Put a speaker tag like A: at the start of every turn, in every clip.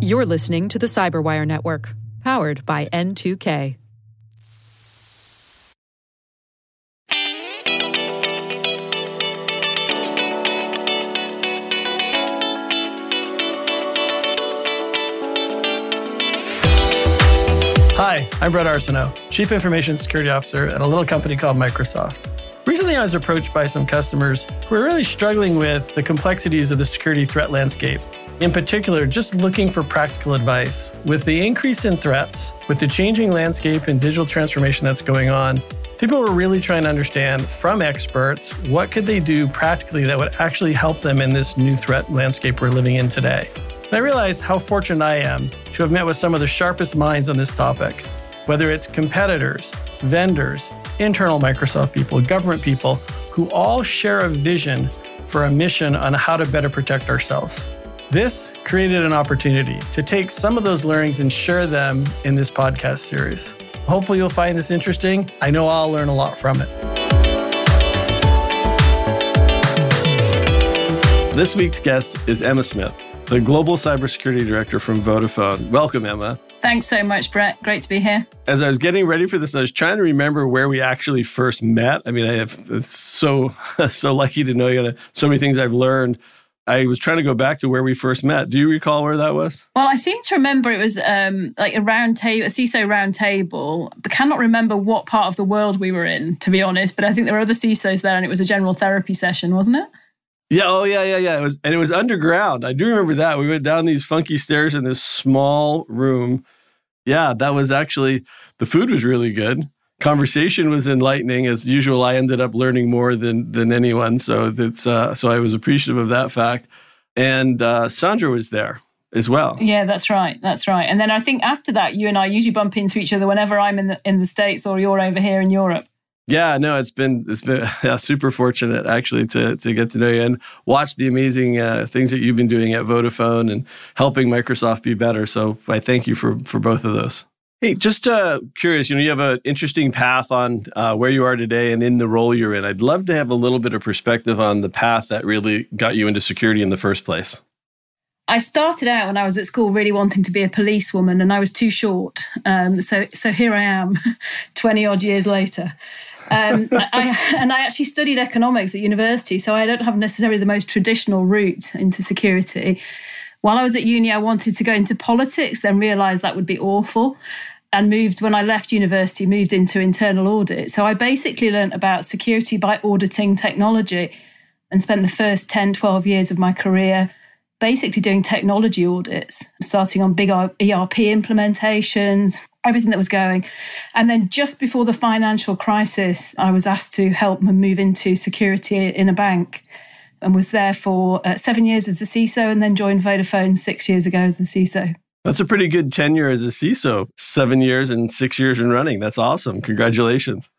A: You're listening to the Cyberwire Network, powered by N2K.
B: Hi, I'm Bret Arsenault, Chief Information Security Officer at a little company called Microsoft. Recently, I was approached by some customers who are really struggling with the complexities of the security threat landscape. In particular, just looking for practical advice. With the increase in threats, with the changing landscape and digital transformation that's going on, people were really trying to understand from experts what could they do practically that would actually help them in this new threat landscape we're living in today. And I realized how fortunate I am to have met with some of the sharpest minds on this topic, whether it's competitors, vendors, internal Microsoft people, government people, who all share a vision for a mission on how to better protect ourselves. This created an opportunity to take some of those learnings and share them in this podcast series. Hopefully, you'll find this interesting. I know I'll learn a lot from it. This week's guest is Emma Smith, the Global Cybersecurity Director from Vodafone. Welcome, Emma.
C: Thanks so much, Bret. Great to be here.
B: As I was getting ready for this, I was trying to remember where we actually first met. I mean, I have so so lucky to know you. So many things I've learned. I was trying to go back to where we first met. Do you recall where that was?
C: Well, I seem to remember it was um, like a round table, a CISO round table, but cannot remember what part of the world we were in, to be honest. But I think there were other CISOs there, and it was a general therapy session, wasn't it?
B: Yeah, oh yeah, yeah, yeah. It was and it was underground. I do remember that. We went down these funky stairs in this small room. Yeah, that was actually the food was really good. Conversation was enlightening as usual. I ended up learning more than than anyone, so that's uh, so I was appreciative of that fact. And uh, Sandra was there as well.
C: Yeah, that's right. That's right. And then I think after that, you and I usually bump into each other whenever I'm in the in the states or you're over here in Europe.
B: Yeah, no, it's been it's been yeah, super fortunate actually to to get to know you and watch the amazing uh, things that you've been doing at Vodafone and helping Microsoft be better. So I thank you for for both of those. Hey, just uh, curious, you know, you have an interesting path on uh, where you are today and in the role you're in. I'd love to have a little bit of perspective on the path that really got you into security in the first place.
C: I started out when I was at school really wanting to be a policewoman, and I was too short. Um, so, so here I am, twenty odd years later. Um, I, and I actually studied economics at university, so I don't have necessarily the most traditional route into security. While I was at uni, I wanted to go into politics, then realised that would be awful. And moved when I left university, moved into internal audit. So I basically learned about security by auditing technology and spent the first 10, 12 years of my career basically doing technology audits, starting on big ERP implementations, everything that was going. And then just before the financial crisis, I was asked to help move into security in a bank and was there for uh, seven years as the CISO and then joined Vodafone six years ago as the CISO.
B: That's a pretty good tenure as a CISO, seven years and six years in running. That's awesome. Congratulations.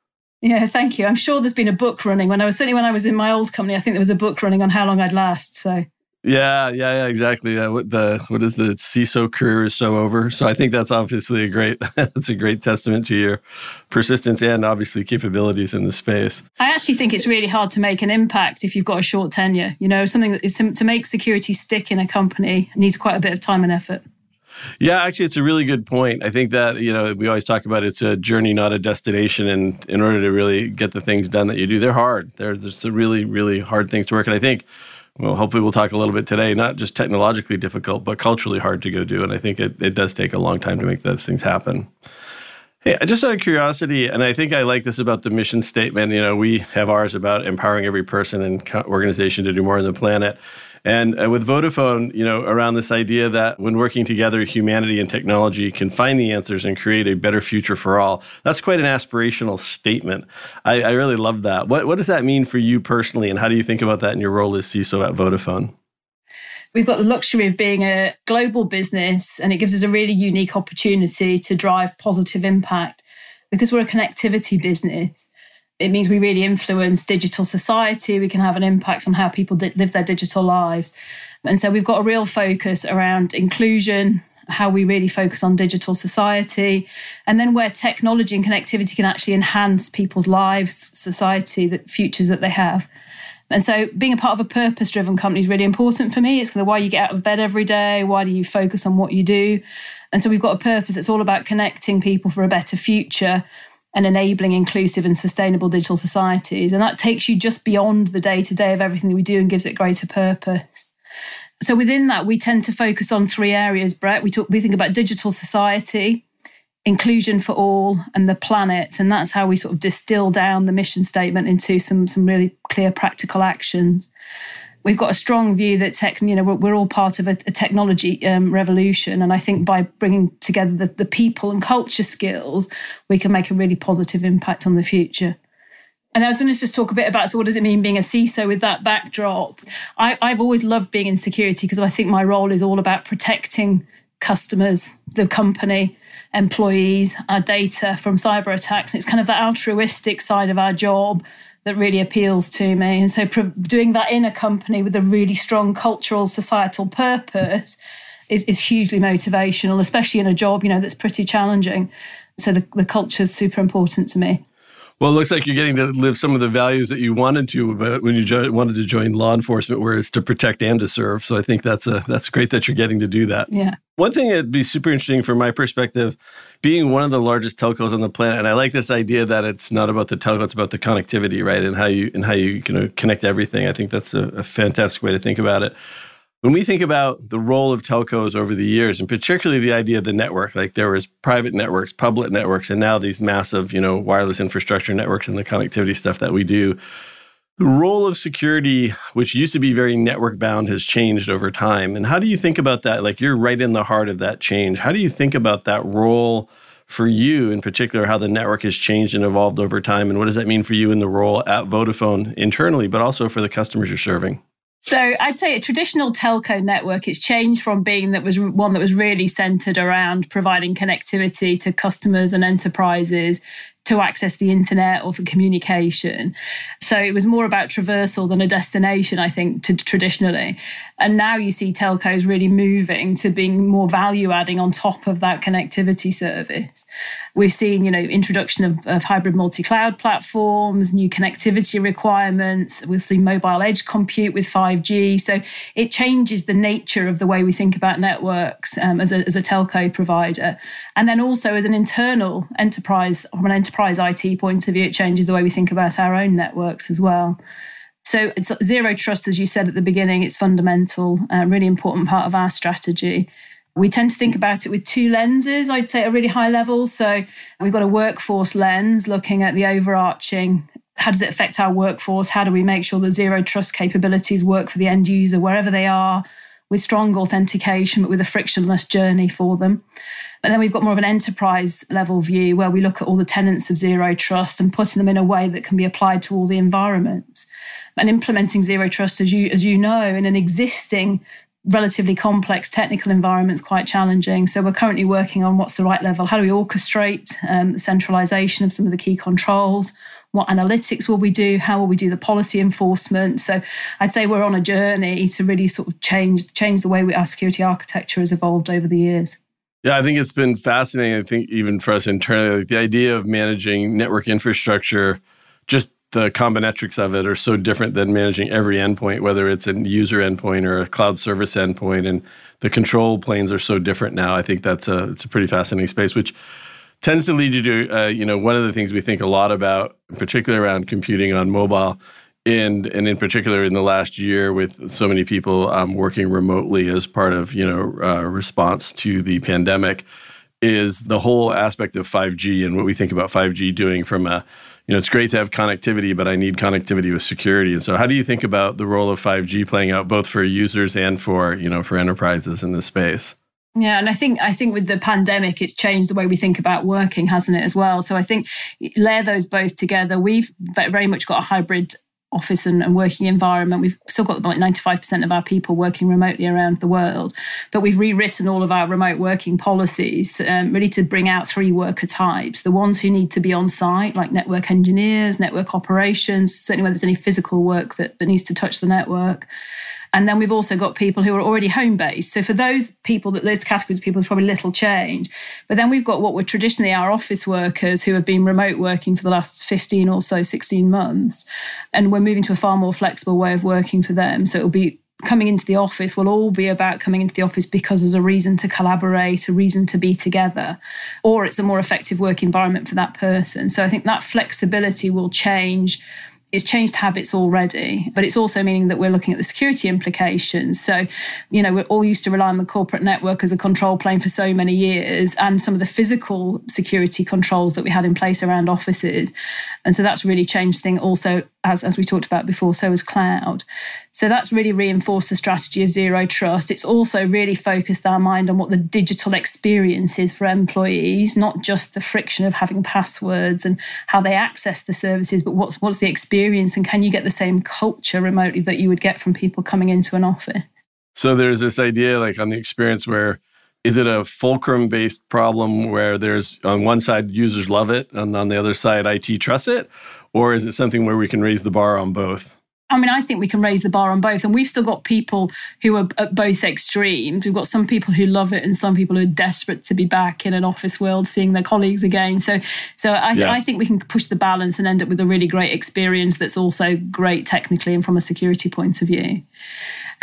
C: Yeah, thank you. I'm sure there's been a book running when I was certainly when I was in my old company. I think there was a book running on how long I'd last. So
B: yeah, yeah, yeah, exactly. Yeah, what the what is the CISO career is so over. So I think that's obviously a great that's a great testament to your persistence and obviously capabilities in the space.
C: I actually think it's really hard to make an impact if you've got a short tenure. You know, something that is to, to make security stick in a company needs quite a bit of time and effort.
B: Yeah, actually, it's a really good point. I think that you know we always talk about it's a journey, not a destination. And in order to really get the things done that you do, they're hard. They're just really, really hard things to work. And I think well, hopefully we'll talk a little bit today, not just technologically difficult, but culturally hard to go do. And I think it, it does take a long time to make those things happen. Hey, just out of curiosity, and I think I like this about the mission statement. You know, we have ours about empowering every person and organization to do more on the planet. And uh, with Vodafone, you know, around this idea that when working together, humanity and technology can find the answers and create a better future for all. That's quite an aspirational statement. I, I really love that. What, what does that mean for you personally, and how do you think about that in your role as CISO at Vodafone?
C: We've got the luxury of being a global business, and it gives us a really unique opportunity to drive positive impact because we're a connectivity business it means we really influence digital society. We can have an impact on how people di- live their digital lives. And so we've got a real focus around inclusion, how we really focus on digital society, and then where technology and connectivity can actually enhance people's lives, society, the futures that they have. And so being a part of a purpose driven company is really important for me. It's why you get out of bed every day. Why do you focus on what you do? And so we've got a purpose. It's all about connecting people for a better future and enabling inclusive and sustainable digital societies. And that takes you just beyond the day to day of everything that we do and gives it greater purpose. So within that, we tend to focus on three areas, Bret. We talk we think about digital society, inclusion for all, and the planet. And that's how we sort of distill down the mission statement into some, some really clear practical actions we've got a strong view that tech, you know, we're, we're all part of a, a technology um, revolution. And I think by bringing together the, the people and culture skills, we can make a really positive impact on the future. And I was going to just talk a bit about so what does it mean being a CISO with that backdrop? I, I've always loved being in security because I think my role is all about protecting customers, the company, employees, our data from cyber attacks. And it's kind of the altruistic side of our job that really appeals to me. And so doing that in a company with a really strong cultural, societal purpose is, is hugely motivational, especially in a job, you know, that's pretty challenging. So the, the culture is super important to me.
B: Well, it looks like you're getting to live some of the values that you wanted to uh, when you jo- wanted to join law enforcement, where it's to protect and to serve. So I think that's a that's great that you're getting to do that.
C: Yeah.
B: One thing that'd be super interesting from my perspective, being one of the largest telcos on the planet, and I like this idea that it's not about the telco, it's about the connectivity, right? And how you and how you can connect everything. I think that's a, a fantastic way to think about it when we think about the role of telcos over the years, and particularly the idea of the network, like there was private networks, public networks, and now these massive, you know, wireless infrastructure networks and the connectivity stuff that we do. The role of security, which used to be very network bound, has changed over time. And how do you think about that? Like you're right in the heart of that change. How do you think about that role for you in particular, how the network has changed and evolved over time? And what does that mean for you in the role at Vodafone internally, but also for the customers you're serving?
C: So I'd say a traditional telco network, it's changed from being that was one that was really centered around providing connectivity to customers and enterprises to access the internet or for communication. So it was more about traversal than a destination, I think, to traditionally. And now you see telcos really moving to being more value adding on top of that connectivity service. We've seen, you know, introduction of, of hybrid multi-cloud platforms, new connectivity requirements. We'll see mobile edge compute with 5G. So it changes the nature of the way we think about networks um, as, a, as a telco provider. And then also as an internal enterprise, from an enterprise IT point of view, it changes the way we think about our own networks as well. So it's zero trust, as you said at the beginning, it's fundamental, a really important part of our strategy. We tend to think about it with two lenses, I'd say at a really high level. So we've got a workforce lens looking at the overarching how does it affect our workforce? How do we make sure that zero trust capabilities work for the end user wherever they are with strong authentication, but with a frictionless journey for them? And then we've got more of an enterprise level view where we look at all the tenets of zero trust and putting them in a way that can be applied to all the environments. And implementing zero trust, as you as you know, in an existing relatively complex technical environments quite challenging. So we're currently working on what's the right level. How do we orchestrate um, the centralization of some of the key controls? What analytics will we do? How will we do the policy enforcement? So I'd say we're on a journey to really sort of change change the way we, our security architecture has evolved over the years.
B: Yeah, I think it's been fascinating. I think even for us internally, like the idea of managing network infrastructure, just the combinatorics of it are so different than managing every endpoint, whether it's a user endpoint or a cloud service endpoint, and the control planes are so different now. I think that's a it's a pretty fascinating space, which tends to lead you to uh, you know one of the things we think a lot about, particularly around computing on mobile, and and in particular in the last year with so many people um, working remotely as part of you know uh, response to the pandemic, is the whole aspect of 5G and what we think about 5G doing from a you know, it's great to have connectivity, but I need connectivity with security. And so, how do you think about the role of 5G playing out both for users and for you know for enterprises in this space?
C: Yeah, and I think I think with the pandemic, it's changed the way we think about working, hasn't it, as well? So I think layer those both together. We've very much got a hybrid office and, and, working environment. We've still got like 95% of our people working remotely around the world, but we've rewritten all of our remote working policies um, really to bring out three worker types the ones who need to be on site, like network engineers, network operations, certainly when there's any physical work that, that needs to touch the network And then we've also got people who are already home based. So for those people, that those categories of people, there's probably little change. But then we've got what were traditionally our office workers who have been remote working for the last 15 or so, 16 months. And we're moving to a far more flexible way of working for them. So it'll be coming into the office will all be about coming into the office because there's a reason to collaborate, a reason to be together, or it's a more effective work environment for that person. So I think that flexibility will change it's changed habits already, but it's also meaning that we're looking at the security implications. So, you know, we're all used to rely on the corporate network as a control plane for so many years and some of the physical security controls that we had in place around offices. And so that's really changed things also as, as we talked about before, so has cloud. So that's really reinforced the strategy of zero trust. It's also really focused our mind on what the digital experience is for employees, not just the friction of having passwords and how they access the services, but what's what's the experience and can you get the same culture remotely that you would get from people coming into an office?
B: So there's this idea like on the experience where is it a fulcrum based problem where there's on one side users love it and on the other side IT trusts it? Or is it something where we can raise the bar on both?
C: I mean, I think we can raise the bar on both. And we've still got people who are at both extremes. We've got some people who love it and some people who are desperate to be back in an office world, seeing their colleagues again. So, so I, yeah. I think we can push the balance and end up with a really great experience that's also great technically and from a security point of view.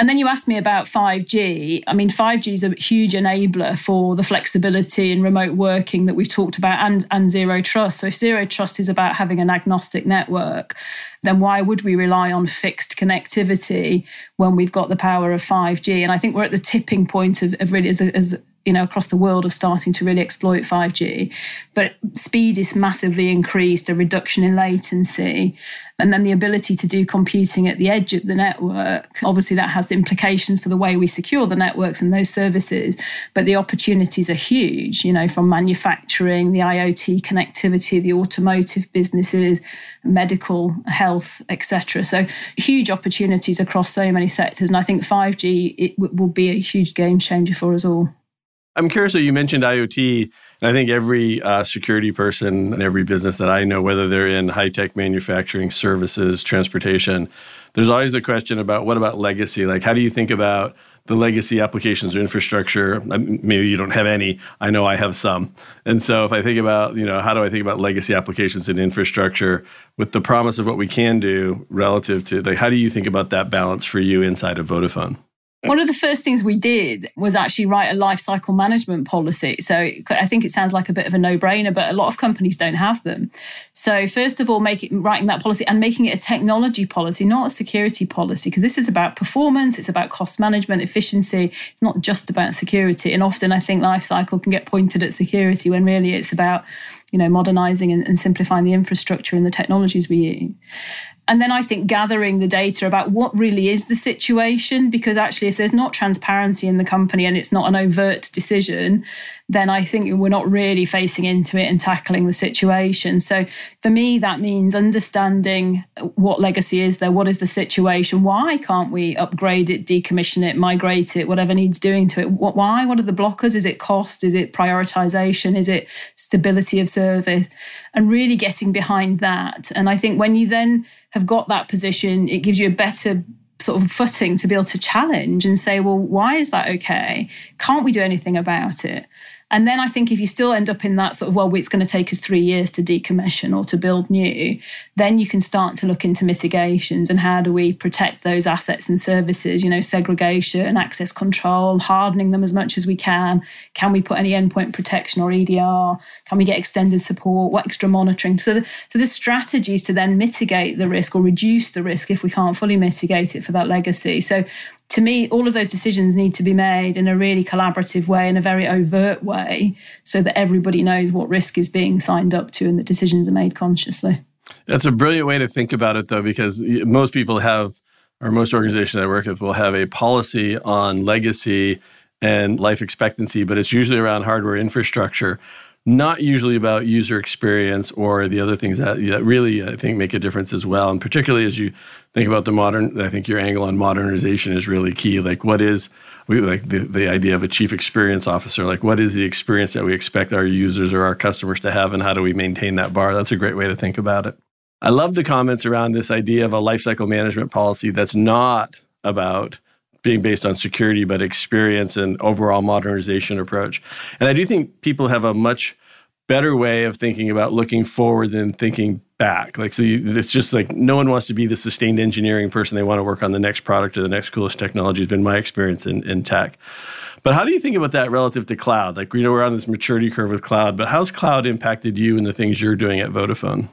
C: And then you asked me about 5G. I mean, 5G is a huge enabler for the flexibility and remote working that we've talked about and, and zero trust. So, if zero trust is about having an agnostic network, then why would we rely on fixed connectivity when we've got the power of 5G? And I think we're at the tipping point of, of really, as, as you know across the world of starting to really exploit 5G. But speed is massively increased, a reduction in latency, and then the ability to do computing at the edge of the network. Obviously, that has implications for the way we secure the networks and those services. But the opportunities are huge, you know, from manufacturing, the IoT connectivity, the automotive businesses, medical, health, etc. So huge opportunities across so many sectors. And I think 5G it will be a huge game changer for us all.
B: I'm curious. So you mentioned IoT, and I think every uh, security person and every business that I know, whether they're in high tech manufacturing, services, transportation, there's always the question about what about legacy? Like, how do you think about the legacy applications or infrastructure? Maybe you don't have any. I know I have some. And so if I think about, you know, how do I think about legacy applications and infrastructure with the promise of what we can do relative to, like, how do you think about that balance for you inside of Vodafone?
C: One of the first things we did was actually write a life cycle management policy. So I think it sounds like a bit of a no-brainer, but a lot of companies don't have them. So first of all, making writing that policy and making it a technology policy, not a security policy, because this is about performance, it's about cost management, efficiency. It's not just about security. And often I think life cycle can get pointed at security when really it's about you know modernizing and, and simplifying the infrastructure and the technologies we use and then I think gathering the data about what really is the situation, because actually, if there's not transparency in the company and it's not an overt decision, then I think we're not really facing into it and tackling the situation. So for me, that means understanding what legacy is there, what is the situation, why can't we upgrade it, decommission it, migrate it, whatever needs doing to it? What, why? What are the blockers? Is it cost? Is it prioritization? Is it stability of service? And really getting behind that. And I think when you then have got that position, it gives you a better sort of footing to be able to challenge and say, well, why is that okay? Can't we do anything about it? And then I think if you still end up in that sort of, well, it's going to take us three years to decommission or to build new, then you can start to look into mitigations and how do we protect those assets and services, you know, segregation, and access control, hardening them as much as we can. Can we put any endpoint protection or EDR? Can we get extended support? What extra monitoring? So, the, so the strategies to then mitigate the risk or reduce the risk if we can't fully mitigate it for that legacy. So to me, all of those decisions need to be made in a really collaborative way, in a very overt way, so that everybody knows what risk is being signed up to and the decisions are made consciously.
B: That's a brilliant way to think about it, though, because most people have, or most organizations I work with will have a policy on legacy and life expectancy, but it's usually around hardware infrastructure not usually about user experience or the other things that, that really I think make a difference as well. And particularly as you think about the modern, I think your angle on modernization is really key. Like what is we like the, the idea of a chief experience officer, like what is the experience that we expect our users or our customers to have and how do we maintain that bar? That's a great way to think about it. I love the comments around this idea of a lifecycle management policy that's not about being based on security, but experience and overall modernization approach. And I do think people have a much better way of thinking about looking forward than thinking back. Like, so you, it's just like no one wants to be the sustained engineering person. They want to work on the next product or the next coolest technology, has been my experience in, in tech. But how do you think about that relative to cloud? Like, you know, we're on this maturity curve with cloud, but how's cloud impacted you and the things you're doing at Vodafone?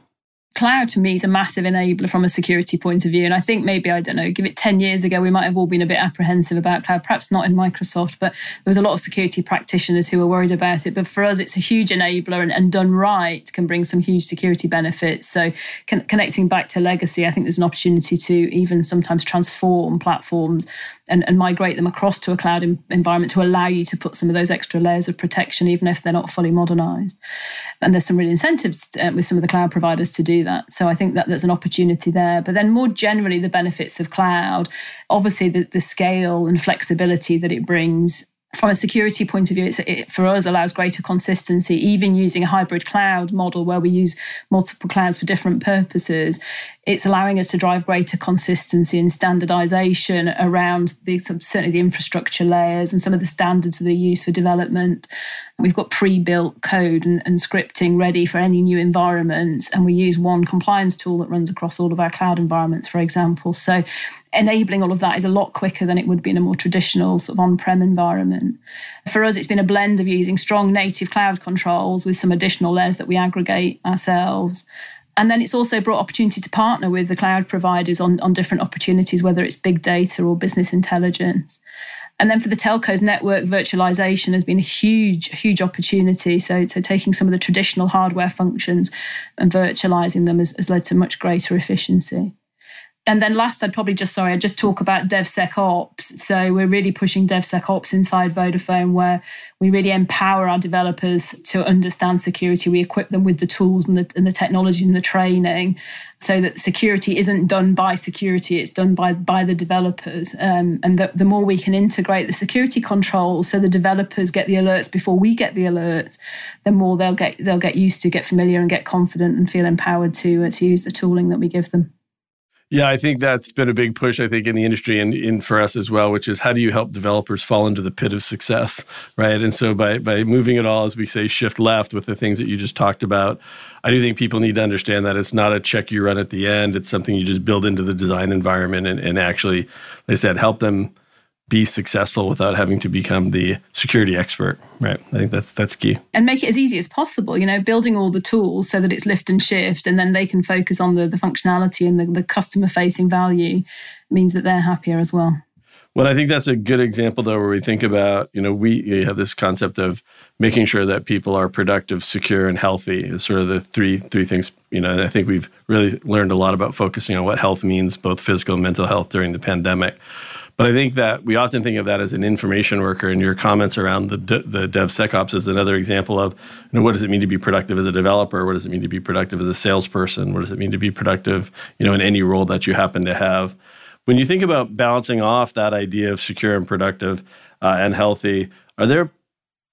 C: Cloud to me is a massive enabler from a security point of view. And I think maybe, I don't know, give it 10 years ago, we might have all been a bit apprehensive about cloud, perhaps not in Microsoft, but there was a lot of security practitioners who were worried about it. But for us, it's a huge enabler and, and done right can bring some huge security benefits. So con- connecting back to legacy, I think there's an opportunity to even sometimes transform platforms and, and migrate them across to a cloud environment to allow you to put some of those extra layers of protection, even if they're not fully modernized. And there's some real incentives uh, with some of the cloud providers to do that. So I think that there's an opportunity there. But then more generally, the benefits of cloud, obviously the, the scale and flexibility that it brings from a security point of view, it for us allows greater consistency. Even using a hybrid cloud model where we use multiple clouds for different purposes, it's allowing us to drive greater consistency and standardization around the certainly the infrastructure layers and some of the standards that are used for development. We've got pre-built code and, and scripting ready for any new environment, and we use one compliance tool that runs across all of our cloud environments, for example. So enabling all of that is a lot quicker than it would be in a more traditional sort of on-prem environment. For us, it's been a blend of using strong native cloud controls with some additional layers that we aggregate ourselves. And then it's also brought opportunity to partner with the cloud providers on, on different opportunities, whether it's big data or business intelligence. And then for the telcos, network virtualization has been a huge, huge opportunity. So, so taking some of the traditional hardware functions and virtualizing them has, has led to much greater efficiency and then last, I'd probably just sorry, I'd just talk about DevSecOps. So we're really pushing DevSecOps inside Vodafone, where we really empower our developers to understand security. We equip them with the tools and the, and the technology and the training, so that security isn't done by security; it's done by by the developers. Um, and the, the more we can integrate the security controls, so the developers get the alerts before we get the alerts, the more they'll get they'll get used to, get familiar, and get confident and feel empowered to uh, to use the tooling that we give them.
B: Yeah, I think that's been a big push, I think, in the industry and in for us as well, which is how do you help developers fall into the pit of success, right? And so by by moving it all, as we say, shift left with the things that you just talked about, I do think people need to understand that it's not a check you run at the end. It's something you just build into the design environment and, and actually, like I said, help them be successful without having to become the security expert. Right. I think that's that's key.
C: And make it as easy as possible you know building all the tools so that it's lift and shift and then they can focus on the, the functionality and the, the customer facing value means that they're happier as well.
B: Well i think that's a good example though where we think about you know we have this concept of making sure that people are productive secure and healthy is sort of the three three things you know i think we've really learned a lot about focusing on what health means both physical and mental health during the pandemic but I think that we often think of that as an information worker, and your comments around the the DevSecOps is another example of you know, what does it mean to be productive as a developer? What does it mean to be productive as a salesperson? What does it mean to be productive, you know, in any role that you happen to have? When you think about balancing off that idea of secure and productive uh, and healthy, are there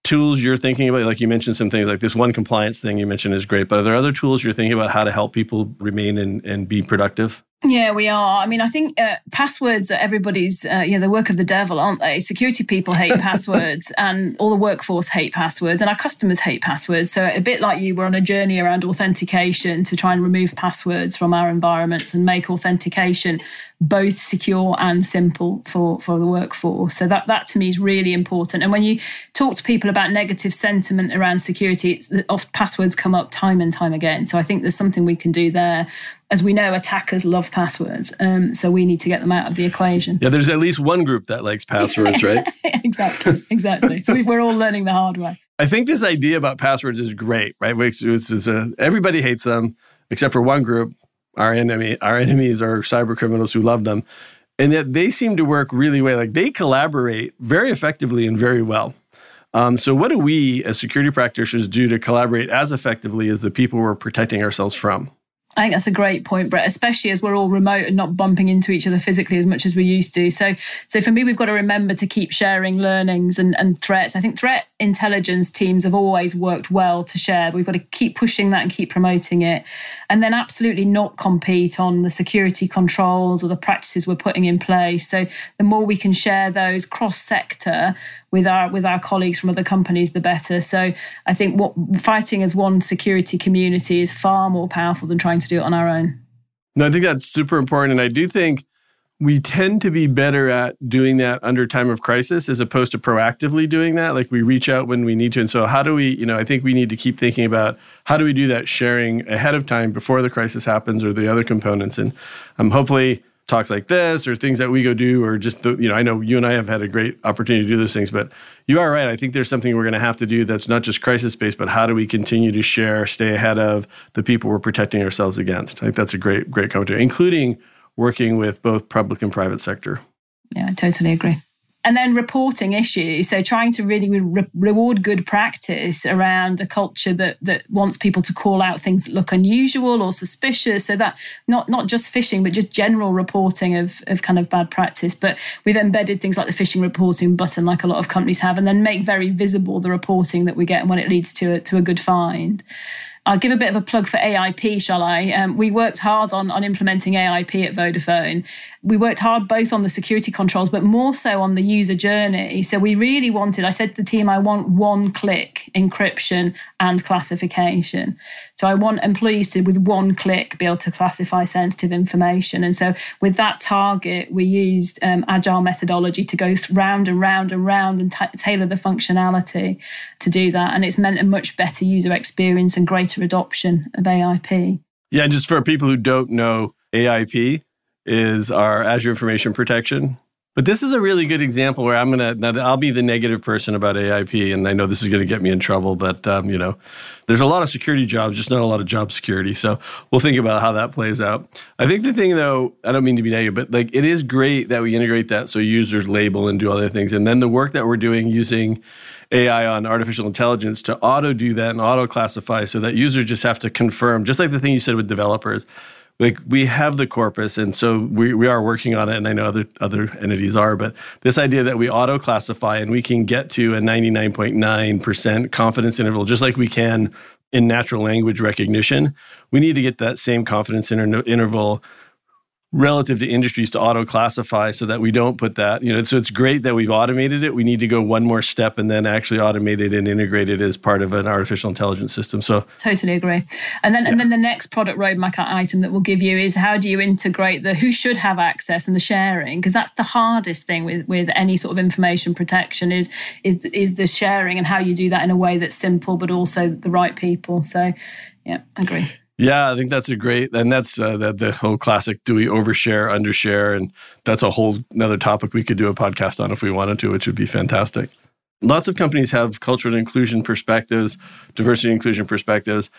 B: tools you're thinking about? Like you mentioned some things like this one compliance thing you mentioned is great, but are there other tools you're thinking about how to help people remain and, and be productive?
C: Yeah, we are. I mean, I think uh, passwords are everybody's, uh, you know, the work of the devil, aren't they? Security people hate passwords, and all the workforce hate passwords, and our customers hate passwords. So, a bit like you, we're on a journey around authentication to try and remove passwords from our environments and make authentication both secure and simple for, for the workforce. So that that to me is really important. And when you talk to people about negative sentiment around security, it's oft passwords come up time and time again. So I think there's something we can do there. As we know, attackers love passwords, um, so we need to get them out of the equation.
B: Yeah, there's at least one group that likes passwords, right?
C: exactly, exactly. so we're all learning the hard way.
B: I think this idea about passwords is great, right? It's, it's, a, everybody hates them except for one group our enemy, our enemies are cyber criminals who love them, and that they seem to work really well. Like they collaborate very effectively and very well. Um, so, what do we as security practitioners do to collaborate as effectively as the people we're protecting ourselves from?
C: I think that's a great point, Bret, especially as we're all remote and not bumping into each other physically as much as we used to. So, so for me, we've got to remember to keep sharing learnings and, and threats. I think threat intelligence teams have always worked well to share. We've got to keep pushing that and keep promoting it. And then absolutely not compete on the security controls or the practices we're putting in place. So the more we can share those cross sector with our with our colleagues from other companies, the better. So I think what fighting as one security community is far more powerful than trying to do it on our own.
B: No, I think that's super important. And I do think we tend to be better at doing that under time of crisis as opposed to proactively doing that. Like we reach out when we need to. And so, how do we, you know, I think we need to keep thinking about how do we do that sharing ahead of time before the crisis happens or the other components. And um, hopefully, talks like this or things that we go do or just the, you know i know you and i have had a great opportunity to do those things but you are right. I think there's something we're going to have to do that's not just crisis based but how do we continue to share stay ahead of the people we're protecting ourselves against? I think that's a great great commentary including working with both public and private sector.
C: Yeah i totally agree and then reporting issues. So trying to really re- reward good practice around a culture that that wants people to call out things that look unusual or suspicious. So that not not just phishing but just general reporting of of kind of bad practice. But we've embedded things like the phishing reporting button like a lot of companies have and then make very visible the reporting that we get and when it leads to a, to a good find I'll give a bit of a plug for AIP, shall I? Um, we worked hard on, on implementing AIP at Vodafone. We worked hard both on the security controls, but more so on the user journey. So we really wanted, I said to the team, I want one click encryption and classification. So I want employees to, with one click, be able to classify sensitive information. And so with that target, we used um, agile methodology to go round and round and round and t- tailor the functionality to do that. And it's meant a much better user experience and greater adoption of AIP.
B: Yeah, and just for people who don't know, AIP is our Azure Information Protection. But this is a really good example where I'm gonna now I'll be the negative person about AIP, and I know this is gonna get me in trouble. But um, you know, there's a lot of security jobs, just not a lot of job security. So we'll think about how that plays out. I think the thing though, I don't mean to be negative, but like it is great that we integrate that so users label and do other things, and then the work that we're doing using AI on artificial intelligence to auto do that and auto classify so that users just have to confirm, just like the thing you said with developers. Like we have the corpus, and so we, we are working on it, and I know other other entities are, but this idea that we auto classify and we can get to a 99.9% confidence interval, just like we can in natural language recognition, we need to get that same confidence inter- interval relative to industries to auto classify so that we don't put that you know so it's great that we've automated it. We need to go one more step and then actually automate it and integrate it as part of an artificial intelligence system. So
C: totally agree. And then yeah. and then the next product roadmap item that we'll give you is how do you integrate the who should have access and the sharing? Because that's the hardest thing with with any sort of information protection is is is the sharing and how you do that in a way that's simple but also the right people. So yeah agree
B: yeah, I think that's a great, and that's uh, the, the whole classic: do we overshare, undershare, and that's a whole another topic we could do a podcast on if we wanted to, which would be fantastic. Lots of companies have cultural inclusion perspectives, diversity inclusion perspectives.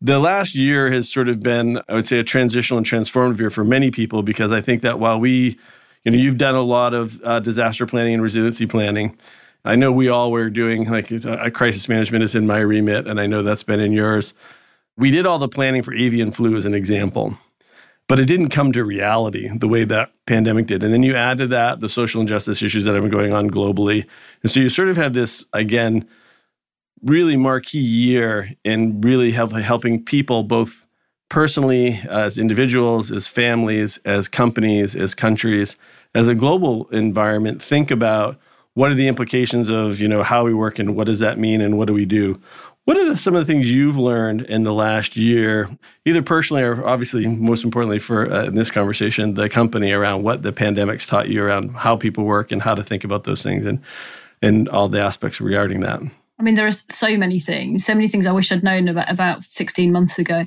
B: The last year has sort of been, I would say, a transitional and transformative year for many people because I think that while we, you know, you've done a lot of uh, disaster planning and resiliency planning. I know we all were doing like a crisis management is in my remit, and I know that's been in yours. We did all the planning for avian flu as an example, but it didn't come to reality the way that pandemic did. And then you add to that the social injustice issues that have been going on globally. And so you sort of had this, again, really marquee year in really help, helping people both personally, as individuals, as families, as companies, as countries, as a global environment, think about what are the implications of you know how we work and what does that mean and what do we do what are the, some of the things you've learned in the last year, either personally or obviously most importantly for uh, in this conversation, the company around what the pandemic's taught you around how people work and how to think about those things and and all the aspects regarding that?
C: I mean, there are so many things, so many things I wish I'd known about about 16 months ago.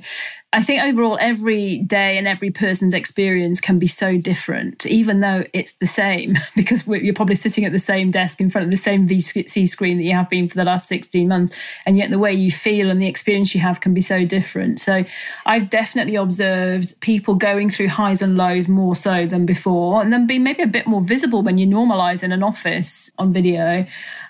C: I think overall, every day and every person's experience can be so different, even though it's the same, because you're probably sitting at the same desk in front of the same VC screen that you have been for the last 16 months. And yet, the way you feel and the experience you have can be so different. So, I've definitely observed people going through highs and lows more so than before, and then being maybe a bit more visible when you normalize in an office on video.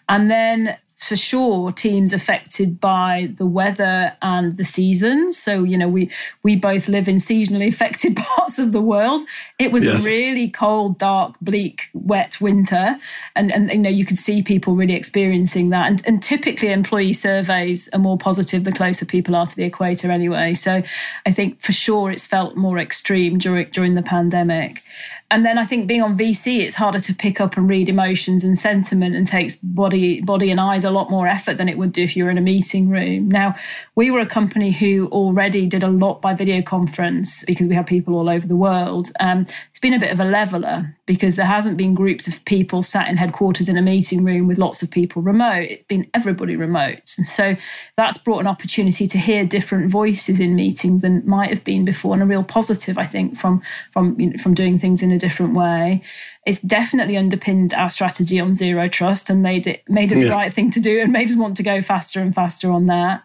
C: And then for sure teams affected by the weather and the seasons. So, you know, we we both live in seasonally affected parts of the world. It was yes. a really cold, dark, bleak, wet winter. And and you know, you could see people really experiencing that. And and typically employee surveys are more positive the closer people are to the equator anyway. So I think for sure it's felt more extreme during during the pandemic and then I think being on VC, it's harder to pick up and read emotions and sentiment and takes body body and eyes a lot more effort than it would do if you were in a meeting room. Now, we were a company who already did a lot by video conference because we have people all over the world. Um, it's been a bit of a leveler because there hasn't been groups of people sat in headquarters in a meeting room with lots of people remote. It's been everybody remote. And so that's brought an opportunity to hear different voices in meetings than might have been before and a real positive, I think, from from you know, from doing things in a different way. It's definitely underpinned our strategy on zero trust and made it made it yeah. the right thing to do and made us want to go faster and faster on that.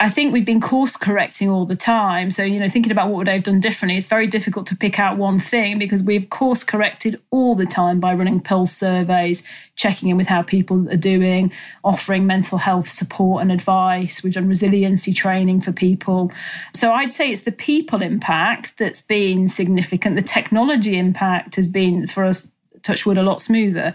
C: I think we've been course correcting all the time. So, you know, thinking about what would I have done differently, it's very difficult to pick out one thing because we've course corrected all the time by running pulse surveys, checking in with how people are doing, offering mental health support and advice. We've done resiliency training for people. So I'd say it's the people impact that's been significant. The technology impact has been for us touchwood a lot smoother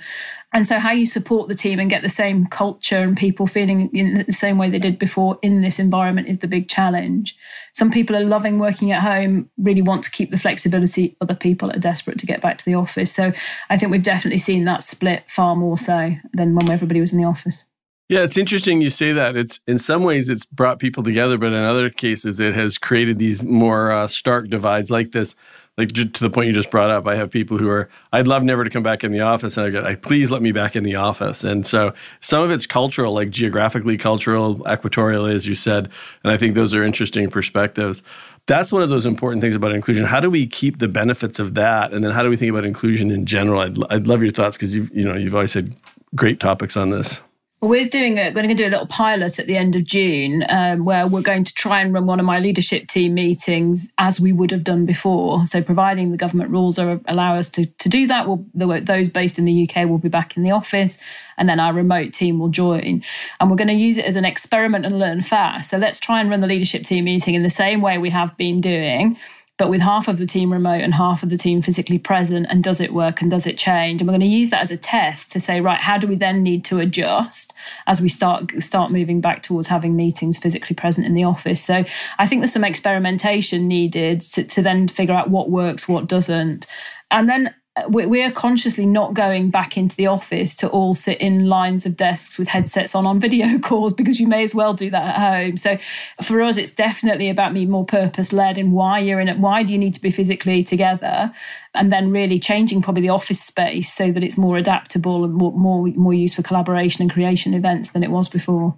C: and so how you support the team and get the same culture and people feeling in the same way they did before in this environment is the big challenge. Some people are loving working at home really want to keep the flexibility. Other people are desperate to get back to the office. So i think we've definitely seen that split far more so than when everybody was in the office.
B: Yeah, it's interesting you say that. It's in some ways it's brought people together, but in other cases it has created these more uh, stark divides like this like to the point you just brought up, I have people who are, I'd love never to come back in the office. And I go, please let me back in the office. And so some of it's cultural, like geographically cultural, equatorial, as you said. And I think those are interesting perspectives. That's one of those important things about inclusion. How do we keep the benefits of that? And then how do we think about inclusion in general? I'd, I'd love your thoughts because you've, you know, you've always had great topics on this.
C: We're doing going to do a little pilot at the end of June um, where we're going to try and run one of my leadership team meetings as we would have done before. So, providing the government rules are, allow us to, to do that, we'll, those based in the UK will be back in the office, and then our remote team will join. And we're going to use it as an experiment and learn fast. So, let's try and run the leadership team meeting in the same way we have been doing but with half of the team remote and half of the team physically present and does it work and does it change? And we're going to use that as a test to say right how do we then need to adjust as we start start moving back towards having meetings physically present in the office? So i think there's some experimentation needed to, to then figure out what works what doesn't. And then we're consciously not going back into the office to all sit in lines of desks with headsets on on video calls because you may as well do that at home. So for us, it's definitely about being more purpose led and why you're in it. Why do you need to be physically together? And then really changing probably the office space so that it's more adaptable and more more, more used for collaboration and creation events than it was before.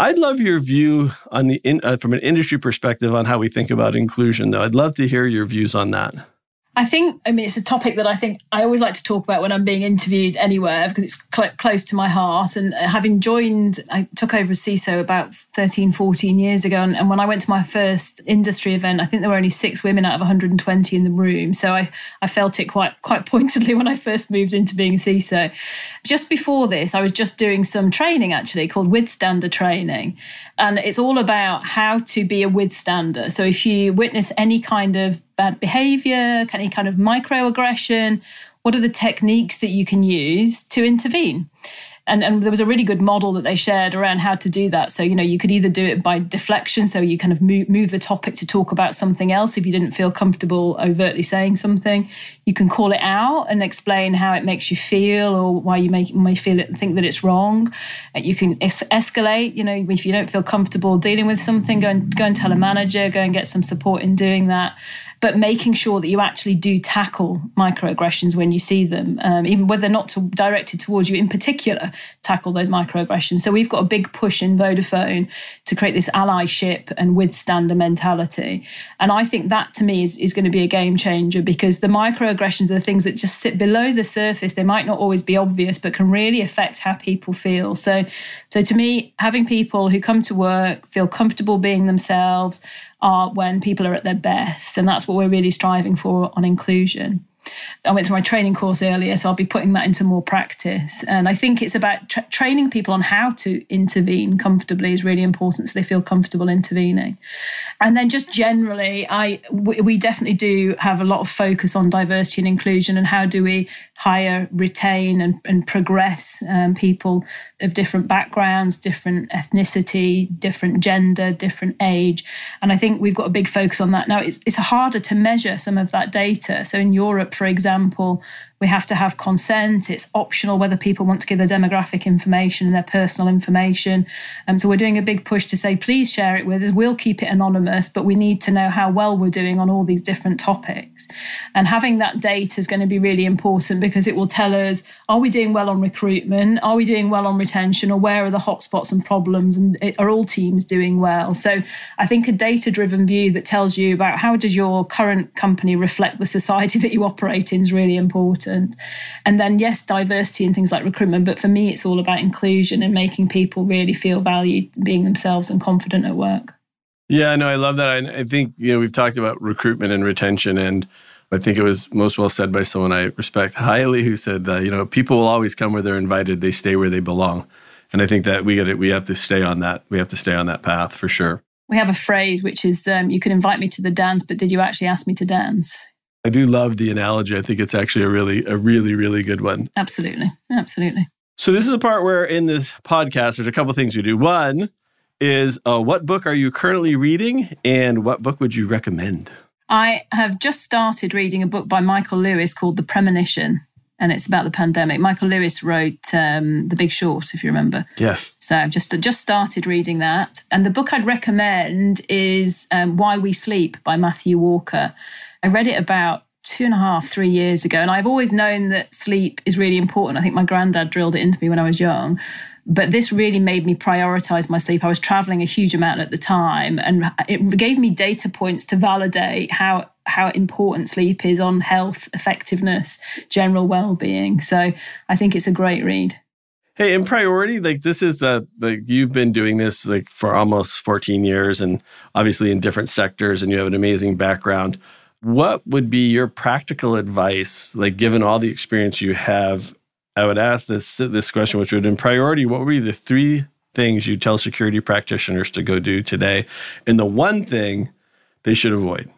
B: I'd love your view on the in, uh, from an industry perspective on how we think about inclusion. Though I'd love to hear your views on that.
C: I think, I mean, it's a topic that I think I always like to talk about when I'm being interviewed anywhere because it's cl- close to my heart. And uh, having joined, I took over as CISO about 13, 14 years ago. And, and, when I went to my first industry event, I think there were only six women out of 120 in the room. So I, I felt it quite, quite pointedly when I first moved into being CISO. Just before this, I was just doing some training actually called Withstander training. And it's all about how to be a withstander. So if you witness any kind of bad behavior, any kind of microaggression, what are the techniques that you can use to intervene? and, and there was a really good model that they shared around how to do that. So, you know, you could either do it by deflection, so you kind of move, move the topic to talk about something else if you didn't feel comfortable overtly saying something. You can call it out and explain how it makes you feel or why you make, may feel it, think that it's wrong. You can es- escalate, you know, if you don't feel comfortable dealing with something, go and, go and tell a manager, go and get some support in doing that but making sure that you actually do tackle microaggressions when you see them, um, even whether they're not to, directed towards you in particular, tackle those microaggressions. So we've got a big push in Vodafone to create this allyship and withstander mentality. And I think that to me is, is going to be a game changer because the microaggressions are things that just sit below the surface. They might not always be obvious, but can really affect how people feel. So, so to me, having people who come to work feel comfortable being themselves, are when people are at their best. And that's what we're really striving for on inclusion. I went through my training course earlier, so I'll be putting that into more practice. And I think it's about tra- training people on how to intervene comfortably is really important, so they feel comfortable intervening. And then just generally, I we definitely do have a lot of focus on diversity and inclusion and how do we hire, retain, and, and progress um, people of different backgrounds, different ethnicity, different gender, different age. And I think we've got a big focus on that. Now, it's, it's harder to measure some of that data. So in Europe, for example, we have to have consent. It's optional whether people want to give their demographic information and their personal information. Um, so we're doing a big push to say, please share it with us. We'll keep it anonymous, but we need to know how well we're doing on all these different topics. And having that data is going to be really important because it will tell us, are we doing well on recruitment? Are we doing well on retention? Or where are the hotspots and problems? And are all teams doing well? So I think a data driven view that tells you about how does your current company reflect the society that you operate in is really important important. And then, yes, diversity and things like recruitment. But for me, it's all about inclusion and making people really feel valued, being themselves and confident at work.
B: Yeah, no, I love that. I, I think, you know, we've talked about recruitment and retention and I think it was most well said by someone I respect highly who said that, you know, people will always come where they're invited, they stay where they belong. And I think that we get it, we have to stay on that. We have to stay on that path for sure.
C: We have a phrase which is um, you can invite me to the dance, but did you actually ask me to dance?
B: I do love the analogy. I think it's actually a really, a really, really good one.
C: Absolutely. Absolutely.
B: So this is a part where in this podcast, there's a couple things we do. One is uh, what book are you currently reading and what book would you recommend?
C: I have just started reading a book by Michael Lewis called The Premonition, and it's about the pandemic. Michael Lewis wrote um, The Big Short, if you remember.
B: Yes.
C: So I've just just started reading that, and the book I'd recommend is um, Why We Sleep by Matthew Walker. I read it about two and a half, three years ago. And I've always known that sleep is really important. I think my granddad drilled it into me when I was young. But this really made me prioritize my sleep. I was traveling a huge amount at the time, and it gave me data points to validate how how important sleep is on health, effectiveness, general well-being. So I think it's a great read.
B: Hey, in priority, like this is the like you've been doing this like for almost 14 years and obviously in different sectors and you have an amazing background. What would be your practical advice, like given all the experience you have? I would ask this this question, which would in priority, what would be the three things you tell security practitioners to go do today, and the one thing they should avoid?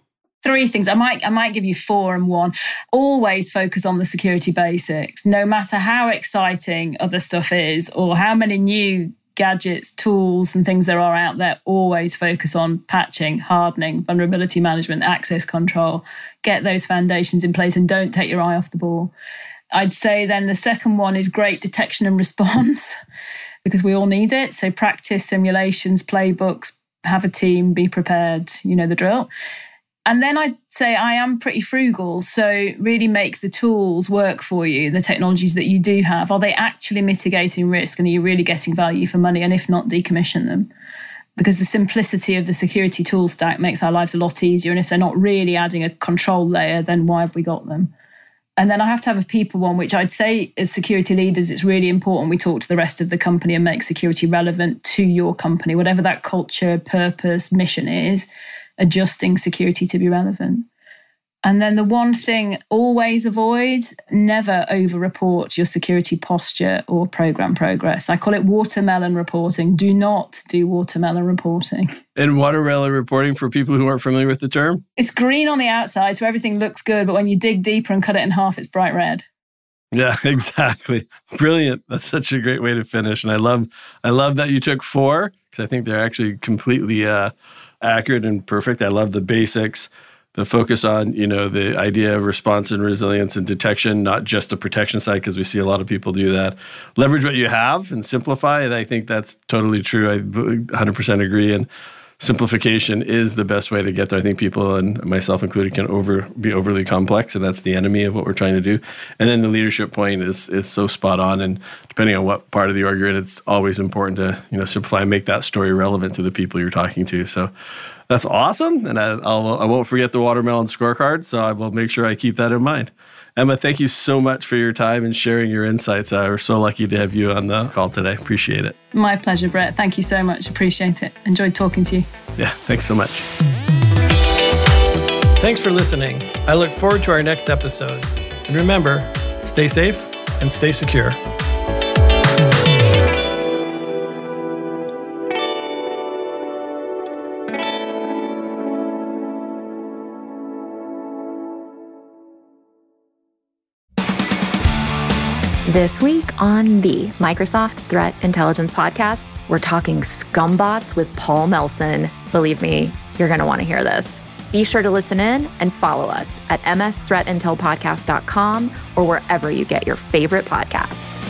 C: three things i might i might give you four and one always focus on the security basics no matter how exciting other stuff is or how many new gadgets, tools, and things there are out there, always focus on patching, hardening, vulnerability management, access control. Get those foundations in place and don't take your eye off the ball. I'd say then the second one is great detection and response because we all need it. So practice simulations, playbooks, have a team, be prepared, you know the drill. And then I'd say I am pretty frugal. So, really make the tools work for you, the technologies that you do have. Are they actually mitigating risk and are you really getting value for money? And if not, decommission them. Because the simplicity of the security tool stack makes our lives a lot easier. And if they're not really adding a control layer, then why have we got them? And then I have to have a people one, which I'd say as security leaders, it's really important we talk to the rest of the company and make security relevant to your company, whatever that culture, purpose, mission is adjusting security to be relevant. And then the one thing always avoid never over report your security posture or program progress. I call it watermelon reporting. Do not do watermelon reporting.
B: And watermelon reporting for people who aren't familiar with the term?
C: It's green on the outside, so everything looks good, but when you dig deeper and cut it in half, it's bright red.
B: Yeah, exactly. Brilliant. That's such a great way to finish. And I love I love that you took four because I think they're actually completely uh, accurate and perfect. I love the basics, the focus on, you know, the idea of response and resilience and detection, not just the protection side, because we see a lot of people do that. Leverage what you have and simplify. And I think that's totally true. I 100% agree. And simplification is the best way to get there. I think people and myself included can over be overly complex, and that's the enemy of what we're trying to do. And then the leadership point is is so spot on. And depending on what part of the org you're in, it's always important to you know simplify and make that story relevant to the people you're talking to. So. That's awesome, and I, I'll I won't forget the watermelon scorecard. So I will make sure I keep that in mind. Emma, thank you so much for your time and sharing your insights. Uh, we're so lucky to have you on the call today. Appreciate it.
C: My pleasure, Bret. Thank you so much. Appreciate it. Enjoyed talking to you.
B: Yeah, thanks so much.
D: Thanks for listening. I look forward to our next episode. And remember, stay safe and stay secure.
E: This week on the Microsoft Threat Intelligence Podcast, we're talking scumbots with Paul Melson. Believe me, you're going to want to hear this. Be sure to listen in and follow us at msthreatintelpodcast.com or wherever you get your favorite podcasts.